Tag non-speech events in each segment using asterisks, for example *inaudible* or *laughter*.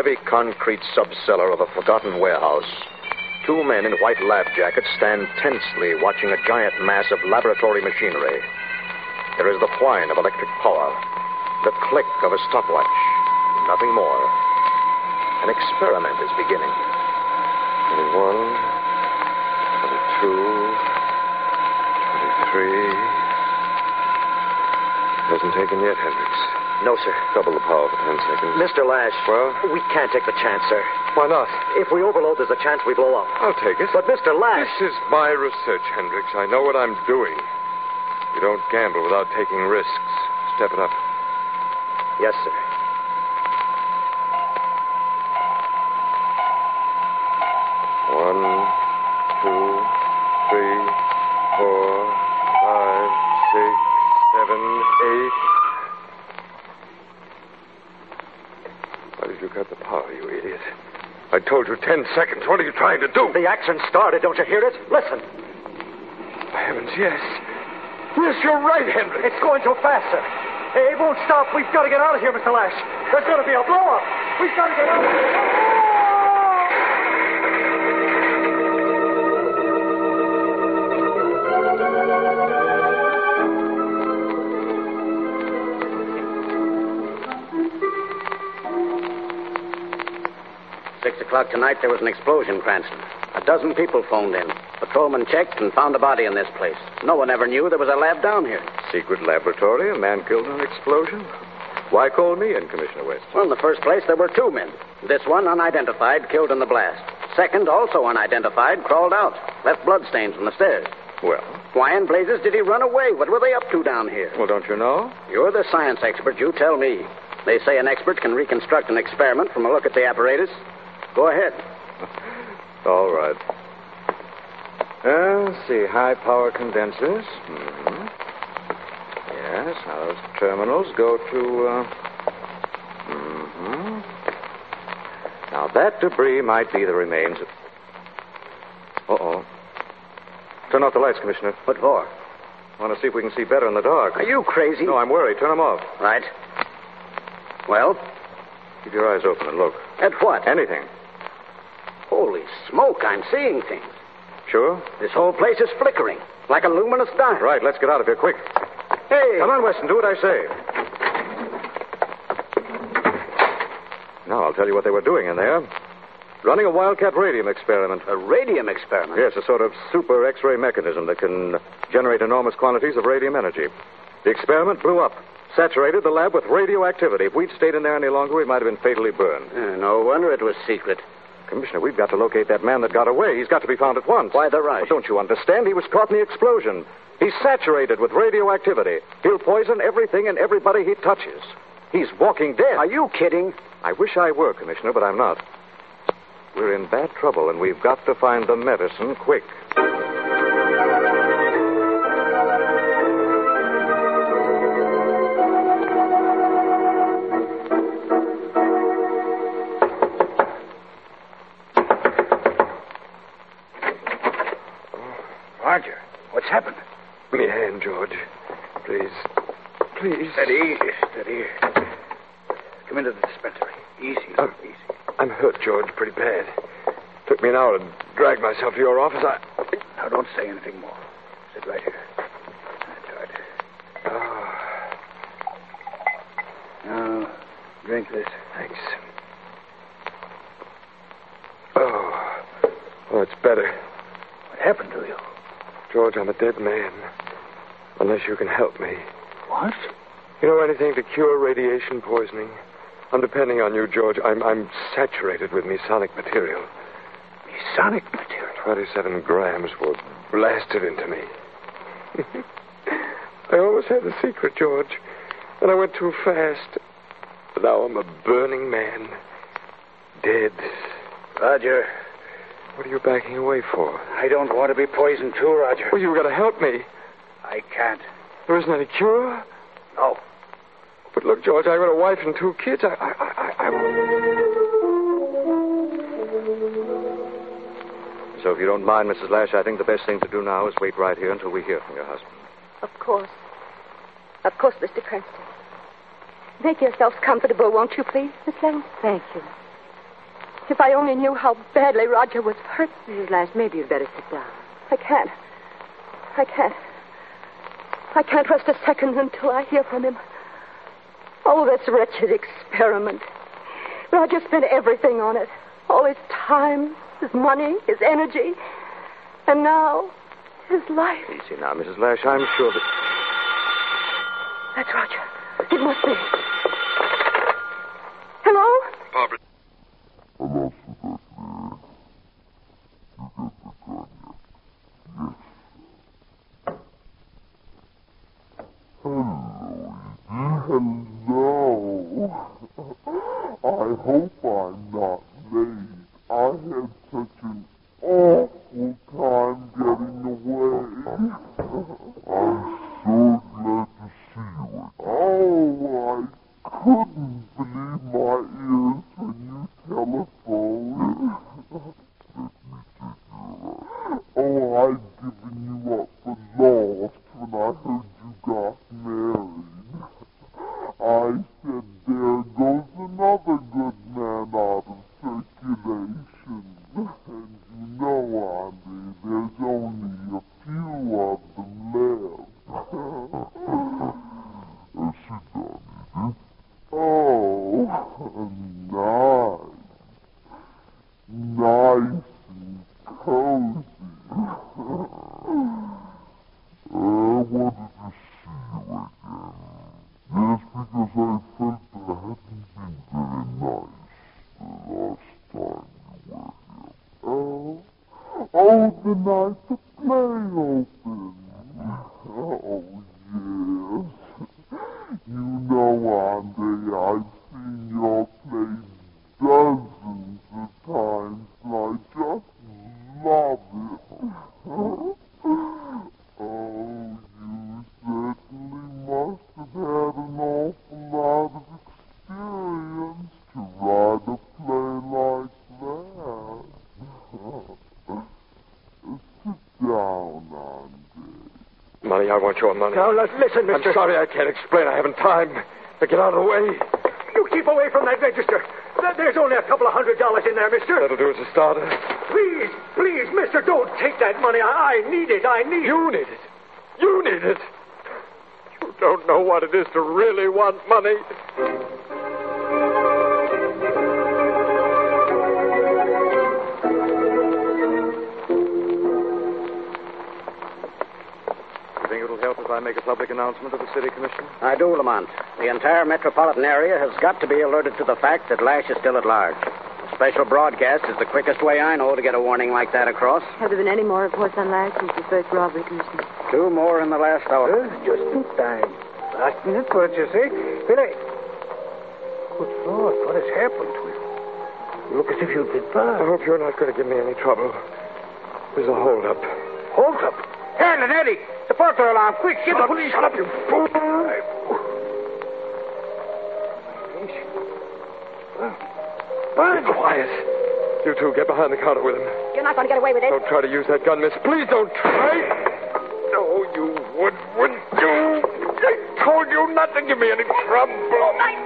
Heavy concrete subcellar of a forgotten warehouse, two men in white lab jackets stand tensely watching a giant mass of laboratory machinery. There is the whine of electric power, the click of a stopwatch, nothing more. An experiment is beginning. 21, 22, 23. Hasn't taken yet, Hendricks. No, sir. Double the power for ten seconds. Mr. Lash. Well? We can't take the chance, sir. Why not? If we overload, there's a chance we blow up. I'll take it. But, Mr. Lash. This is my research, Hendricks. I know what I'm doing. You don't gamble without taking risks. Step it up. Yes, sir. One, two, three, four, five, six, seven, eight. Why did you cut the power, you idiot? I told you ten seconds. What are you trying to do? The action started. Don't you hear it? Listen. Heavens, yes. Yes, you're right, Henry. It's going too fast, sir. Hey, it won't stop. We've got to get out of here, Mr. Lash. There's going to be a blow up. We've got to get out of here. O'clock tonight, there was an explosion, Cranston. A dozen people phoned in. Patrolman checked and found a body in this place. No one ever knew there was a lab down here. Secret laboratory, a man killed in an explosion. Why call me in, Commissioner West? Well, in the first place, there were two men. This one, unidentified, killed in the blast. Second, also unidentified, crawled out. Left bloodstains on the stairs. Well, Why in blazes did he run away? What were they up to down here? well, don't you know? You're the science expert. You tell me. They say an expert can reconstruct an experiment from a look at the apparatus. Go ahead. *laughs* All right. Uh, let's see, high power condensers. hmm Yes, those terminals go to. Uh... hmm Now, that debris might be the remains of. Uh oh. Turn off the lights, Commissioner. What for? Want to see if we can see better in the dark. Are you crazy? No, I'm worried. Turn them off. Right. Well, Keep your eyes open and look. at what? Anything. Holy smoke, I'm seeing things. Sure? This whole place is flickering, like a luminous dime. Right, let's get out of here quick. Hey! Come on, Weston, do what I say. Now, I'll tell you what they were doing in there. Running a wildcat radium experiment. A radium experiment? Yes, a sort of super X ray mechanism that can generate enormous quantities of radium energy. The experiment blew up, saturated the lab with radioactivity. If we'd stayed in there any longer, we might have been fatally burned. Uh, no wonder it was secret. Commissioner, we've got to locate that man that got away. He's got to be found at once. Why the rush? But don't you understand? He was caught in the explosion. He's saturated with radioactivity. He'll poison everything and everybody he touches. He's walking dead. Are you kidding? I wish I were, Commissioner, but I'm not. We're in bad trouble, and we've got to find the medicine quick. Please. Steady. Come into the dispensary. Easy, Oh. easy. I'm hurt, George, pretty bad. Took me an hour to drag myself to your office. I. Now, don't say anything more. Sit right here. That's right. Oh, Now, drink this. thanks. Oh. Oh, it's better. What happened to you? George, I'm a dead man. Unless you can help me. What? You know anything to cure radiation poisoning? I'm depending on you, George. I'm, I'm saturated with Masonic material. sonic material. 27 grams were blasted into me. *laughs* I always had the secret, George. And I went too fast. But now I'm a burning man. Dead. Roger, What are you backing away for? I don't want to be poisoned too, Roger. Well, you've got to help me. I can't. There isn't any cure. No. But look, George, I've got a wife and two kids. I, I, I, I, So if you don't mind, Mrs. Lash, I think the best thing to do now is wait right here until we hear from your husband. Of course. Of course, Mr. Cranston. Make yourselves comfortable, won't you, please, Miss Lane? Thank you. If I only knew how badly Roger was hurt. Mrs. Lash, maybe you'd better sit down. I can't. I can't. I can't rest a second until I hear from him. Oh, this wretched experiment. Roger spent everything on it. All his time, his money, his energy. And now, his life. Easy now, Mrs. Lash. I'm sure that. That's Roger. It must be. Hello? Barbara. Hello. Oh, *laughs* no. Sit down, Andy. Money, I want your money. Now, let's listen, I'm sorry I can't explain. I haven't time. Now get out of the way. You keep away from that register. There's only a couple of hundred dollars in there, mister. That'll do as a starter. Please, please, mister, don't take that money. I, I need it. I need it. You need it. You need it. You don't know what it is to really want money. I make a public announcement to the city commission? I do, Lamont. The entire metropolitan area has got to be alerted to the fact that Lash is still at large. A special broadcast is the quickest way I know to get a warning like that across. Have there been any more reports on Lash since the first robbery, Commissioner? Two more in the last hour. Uh, just in time. Last minute, what you say? Billy. Good Lord, what has happened to you? You look as if you'd been I hope you're not going to give me any trouble. There's a holdup. Hold up. Helen, Eddie, the porter alarm. Quick, get the police. Shut up, you fool! Burned. Be quiet. You two, get behind the counter with him. You're not going to get away with it. Don't try to use that gun, miss. Please don't try. No, you would, wouldn't you? I told you not to give me any trouble. I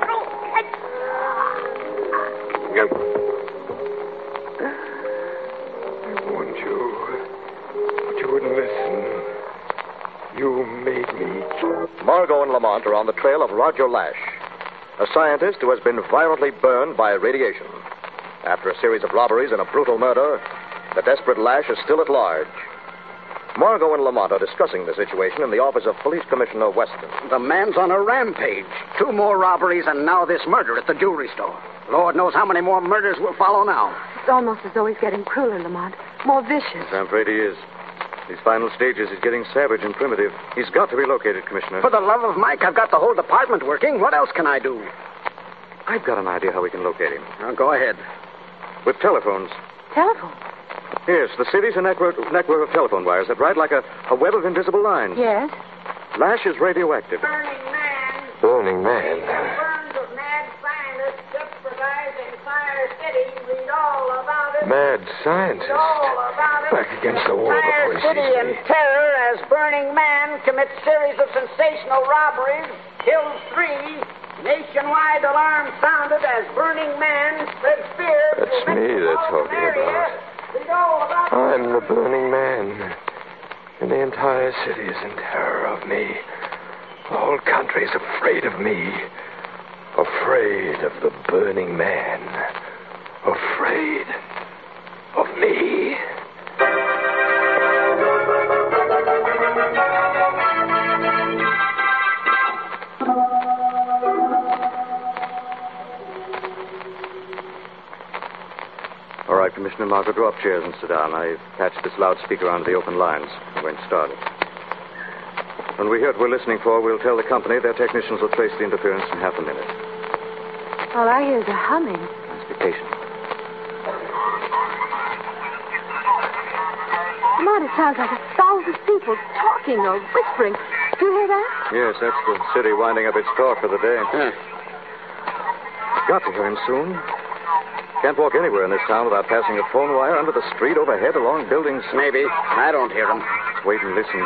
Margot and Lamont are on the trail of Roger Lash, a scientist who has been violently burned by radiation. After a series of robberies and a brutal murder, the desperate Lash is still at large. Margot and Lamont are discussing the situation in the office of Police Commissioner Weston. The man's on a rampage. Two more robberies and now this murder at the jewelry store. Lord knows how many more murders will follow now. It's almost as though he's getting crueler, Lamont. More vicious. I'm afraid he is. These final stages, is getting savage and primitive. He's got to be located, Commissioner. For the love of Mike, I've got the whole department working. What else can I do? I've got an idea how we can locate him. Now, go ahead. With telephones. Telephone? Yes, the city's a network, network of telephone wires that ride like a, a web of invisible lines. Yes. Lash is radioactive. Burning man. Burning man. Burns of mad scientist jeopardizing Fire City. Read all about it. Mad scientist. Read all about it. Back against the wall Fire before he City sees in me. terror as Burning Man commits series of sensational robberies, kills three. Nationwide alarm sounded as Burning Man spreads fear. That's me they're talking about. Read all about it. I'm the burning man. And the entire city is in terror of me. The whole country is afraid of me. Afraid of the burning man. Afraid me. All right, Commissioner Margot, draw up chairs and sit down. I've patched this loudspeaker onto the open lines. We're going to start it. When we hear what we're listening for, we'll tell the company their technicians will trace the interference in half a minute. All I hear is a humming. Let's be patient. Lamont, it sounds like a thousand people talking or whispering. Do you hear that? Yes, that's the city winding up its talk for the day. Huh. Got to hear him soon. Can't walk anywhere in this town without passing a phone wire under the street, overhead, along buildings. Maybe. I don't hear him. Wait and listen.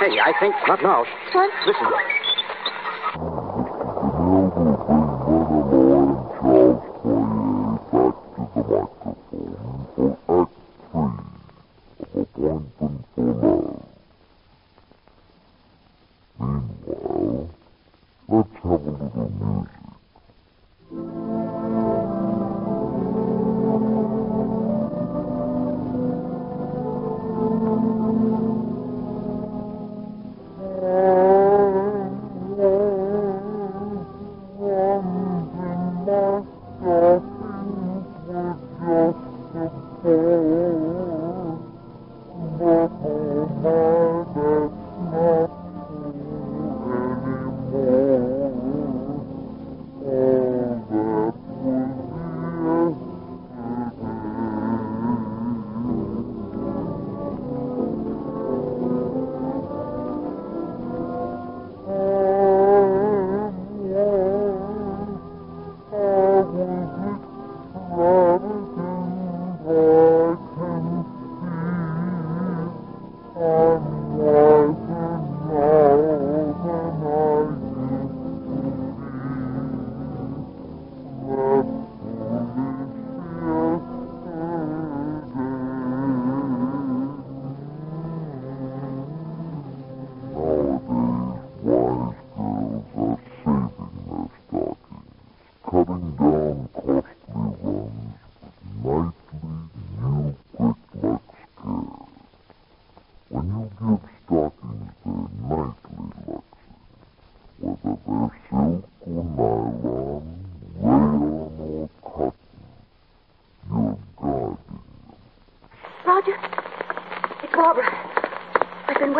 Hey, I think. Not now. What? Listen.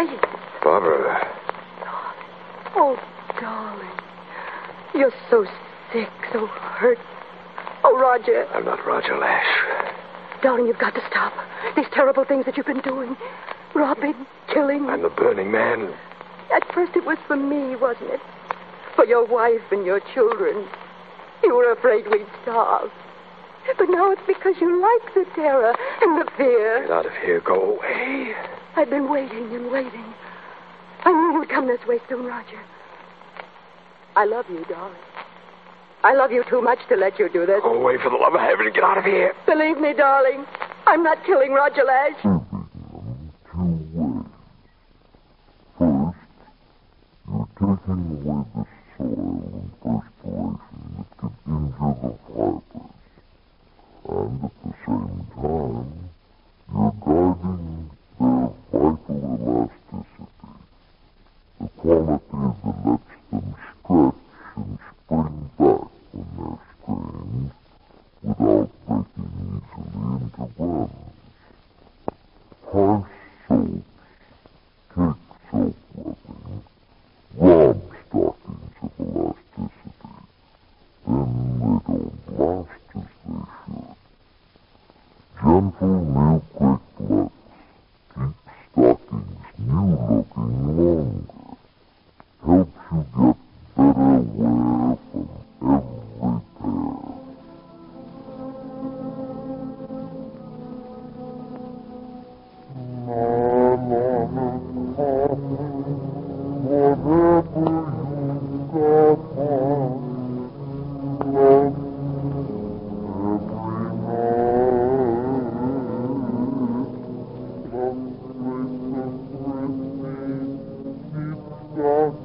I've. Barbara. Oh, darling. You're so sick, so hurt. Oh, Roger. I'm not Roger Lash. Darling, you've got to stop. These terrible things that you've been doing. Robbing, killing. I'm the burning man. At first it was for me, wasn't it? For your wife and your children. You were afraid we'd starve. But now it's because you like the terror and the fear. Get out of here. Go away. I've been waiting and waiting. I knew you'd come this way soon, Roger. I love you, darling. I love you too much to let you do this. Go away for the love of heaven. and Get out of here. Believe me, darling, I'm not killing Roger Lash. two ways. First, you're taking away the soil and perspiration that could injure the fibers. And at the same time, you're guarding their quality that lets them stretch and spring back when they're strained without breaking easily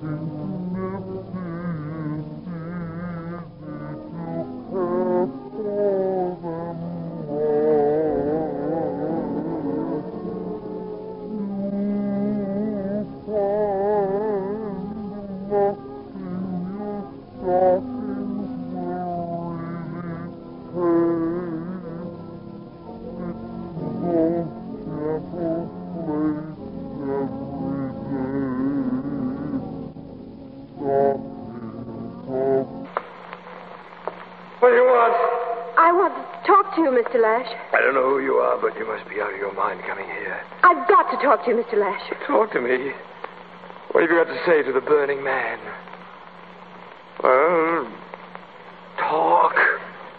What you, Mr. Lash. Talk to me. What have you got to say to the burning man? Well, talk.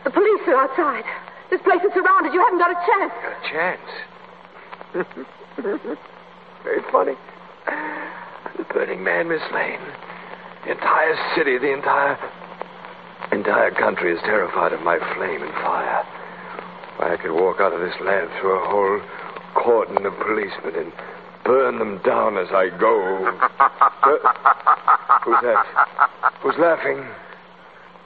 The police are outside. This place is surrounded. You haven't got a chance. Got a chance. *laughs* Very funny. The burning man, Miss Lane. The entire city, the entire entire country is terrified of my flame and fire. Why, I could walk out of this lab through a whole cordon of policemen and burn them down as I go. Uh, *laughs* who's that? Who's laughing?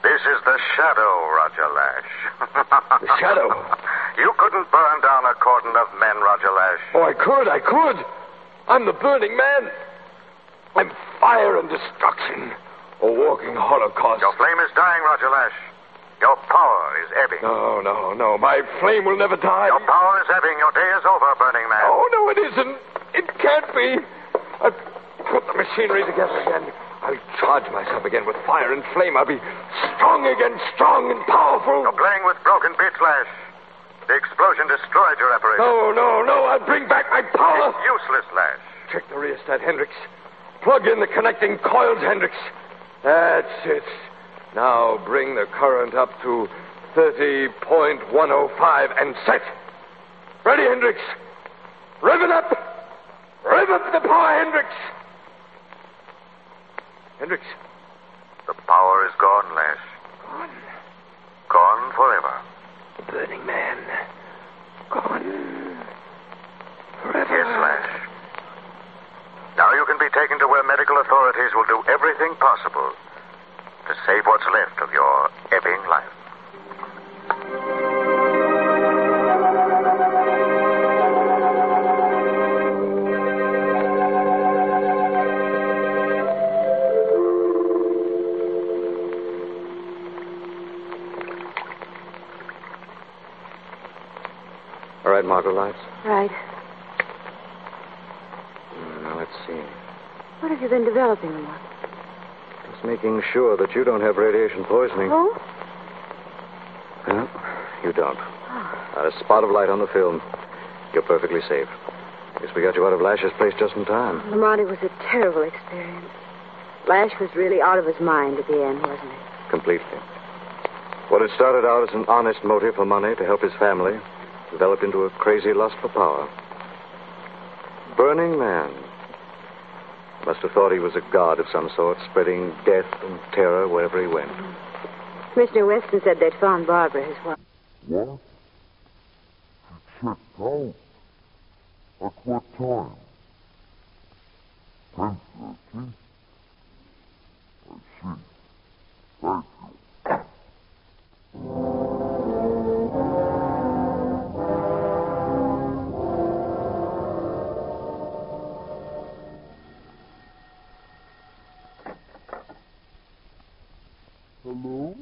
This is the shadow, Roger Lash. The shadow? *laughs* You couldn't burn down a cordon of men, Roger Lash. Oh, I could, I could. I'm the burning man. I'm fire and destruction. A walking holocaust. Your flame is dying, Roger Lash. Your power is ebbing. No, no, no. My flame will never die. Your power is ebbing. Your day is over, Burning Man. Oh, no, it isn't. Can't be. I've put the machinery together again. I'll charge myself again with fire and flame. I'll be strong again, strong and powerful. You're playing with broken bits, Lash. The explosion destroyed your apparatus. No, no, no. I'll bring back my power. It's useless, Lash. Check the rheostat, Hendricks. Plug in the connecting coils, Hendricks. That's it. Now bring the current up to 30.105 and set. Ready, Hendricks? Rev it up. Rev up the power, Hendricks. Hendricks. The power is gone, Lash. Gone. Gone forever. The burning man. Gone. Forever. Yes, Lash. Now you can be taken to where medical authorities will do everything possible to save what's left of your ebbing life. Been developing, Lamont? Just making sure that you don't have radiation poisoning. Oh? No, you don't. Ah. Not a spot of light on the film. You're perfectly safe. Guess we got you out of Lash's place just in time. Lamont, it was a terrible experience. Lash was really out of his mind at the end, wasn't he? Completely. What had started out as an honest motive for money to help his family developed into a crazy lust for power. Burning Man. Must have thought he was a god of some sort, spreading death and terror wherever he went. Commissioner Weston said they'd found Barbara, his wife. What? She checked out. At what time? Ten thirty? I see. Thank you. Hello?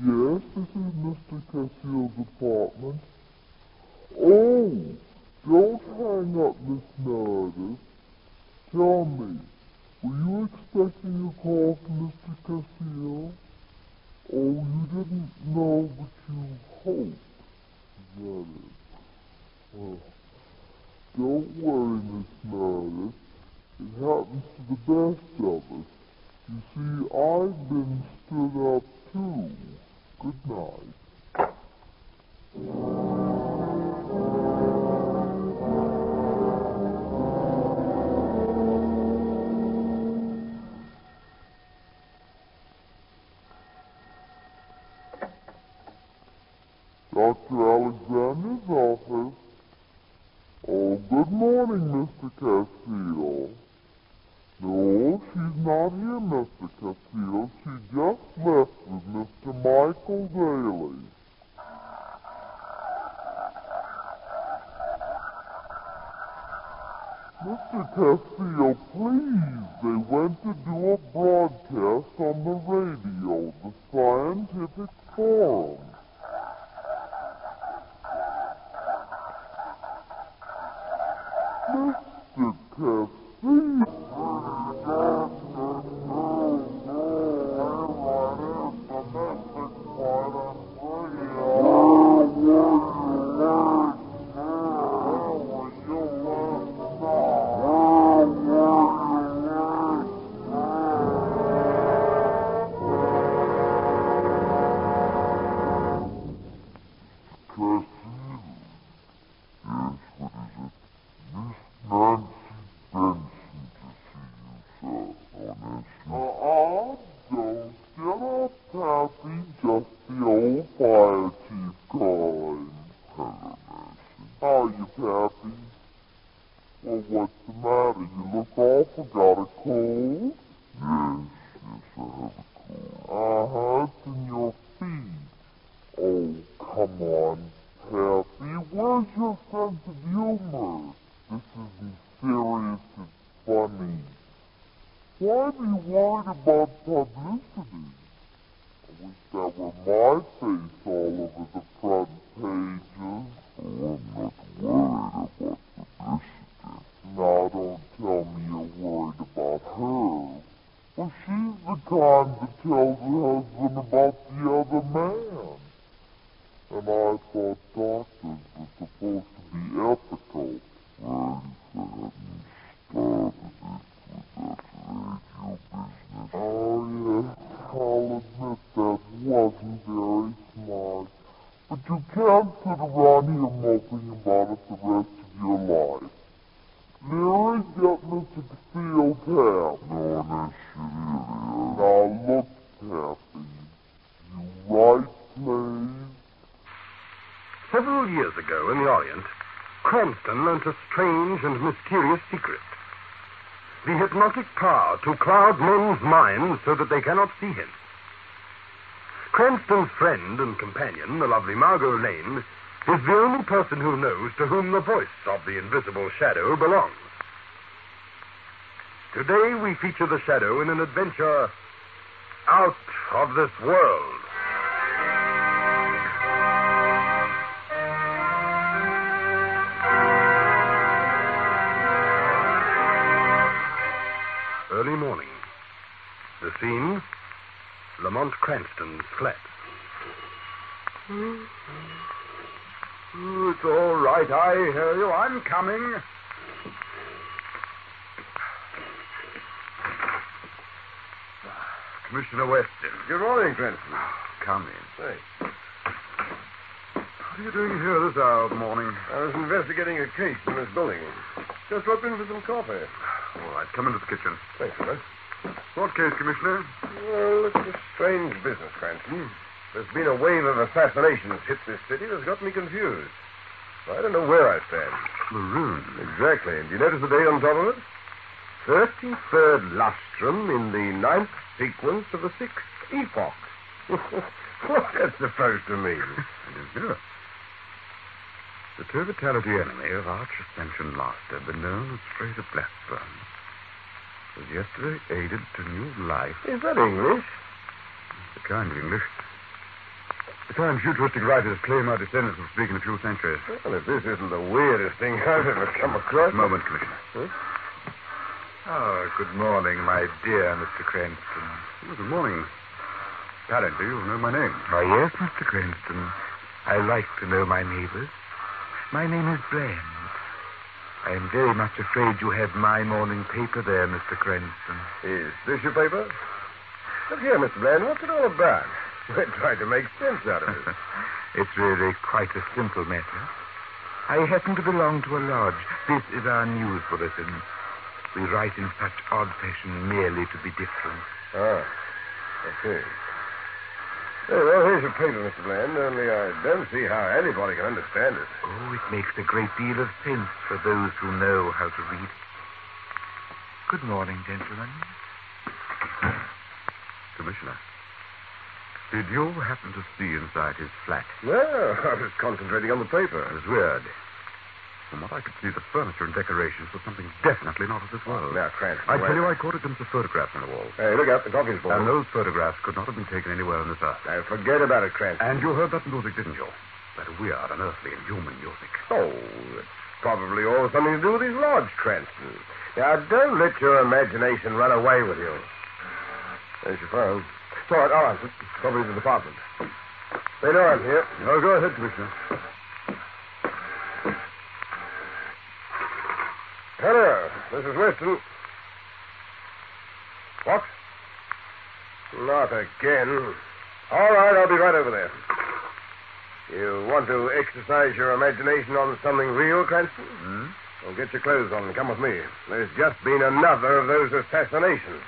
Yes, this is Mr. Cassill's apartment. Oh, don't hang up, Miss Meredith. Tell me, were you expecting a call from Mr. Cassill? Oh, you didn't know, but you hoped. Is that it? Well, don't worry, Miss Meredith. It happens to the best of us. You see, I've been stood up too. Good night. Please, they went to do a broadcast on the radio, the Scientific Forum. Mr. Uh-uh, the old fire chief calling. Hello, Nancy. How are you, Pappy? Well, what's the matter? You look awful. Got a cold? Yes, yes, I have a cold. Uh-huh, it's in your feet. Oh, come on, Pappy. Where's your sense of humor? This isn't serious. It's funny. Why be worried about publicity? I wish that were my face all over the front pages. Oh, I'm not worried about publicity. Now, don't tell me you're worried about her. Well, she's the kind that tells her husband about the other man. And I thought doctors were supposed to be ethical. Well, you hadn't started it with that radio business. Oh, yes, I'll admit that wasn't very smart. But you can't sit around here moping about it the rest of your life. Leary, get Mr. Field tap. No, that's it, Now look, Pappy. You write plays? Several years ago in the Orient, Cranston learnt a strange and mysterious secret. The hypnotic power to cloud men's minds so that they cannot see him. Cranston's friend and companion, the lovely Margot Lane, is the only person who knows to whom the voice of the invisible shadow belongs. Today we feature the shadow in an adventure out of this world. Lamont Cranston's flat. Oh, it's all right. I hear you. I'm coming. Commissioner Weston. Good morning, Cranston. Come in. Say, What are you doing here this hour of the morning? I was investigating a case in this building. Just dropped in for some coffee. All right, come into the kitchen. Thanks, fella. What case, Commissioner? Well, it's a strange business, Cranston. There's been a wave of assassinations hit this city that's got me confused. I don't know where I stand. Maroon. Exactly. And do you notice the date on top of it? 33rd lustrum in the ninth sequence of the sixth epoch. *laughs* What's that supposed to mean? Yes, The turbitality enemy of Arch Ascension Master, been known as Fraser Blackburn, was yesterday aided to new life. Is that English? The kind of English. The time futuristic writers claim our descendants will speak in a few centuries. Well, if this isn't the weirdest thing I've ever come across. Just a moment, Commissioner. Huh? Oh, good morning, my dear Mr. Cranston. Good morning. Apparently, you know my name. Oh, yes, Mr. Cranston. I like to know my neighbors. My name is Bland. I am very much afraid you have my morning paper there, Mr. Cranston. Is this your paper? Look here, Mr. Bland, what's it all about? *laughs* We're trying to make sense out of it. *laughs* it's really quite a simple matter. I happen to belong to a lodge. This is our news bulletin. We write in such odd fashion merely to be different. Ah, I see. Hey, well, here's your paper, Mr. Bland, only I don't see how anybody can understand it. Oh, it makes a great deal of sense for those who know how to read. Good morning, gentlemen. *coughs* Commissioner, did you happen to see inside his flat? No, I was concentrating on the paper. It was weird. From what I could see, the furniture and decorations were something definitely not of this world. Now, Cranston, I tell you, I caught a glimpse of photographs on the wall. Hey, look out, the coffee's boiling. And those photographs could not have been taken anywhere on this earth. Now, forget about it, Cranston. And you heard that music, didn't you? That weird, unearthly, inhuman music. Oh, it's probably all something to do with his lodge, Cranston. Now, don't let your imagination run away with you. There's your phone. All right, all right. Probably the department. They know I'm here. Oh, go ahead, Commissioner. Hello, this is Weston. What? Not again. All right, I'll be right over there. You want to exercise your imagination on something real, Cranston? Hmm? Well, get your clothes on and come with me. There's just been another of those assassinations.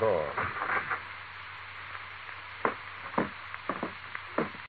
Okay,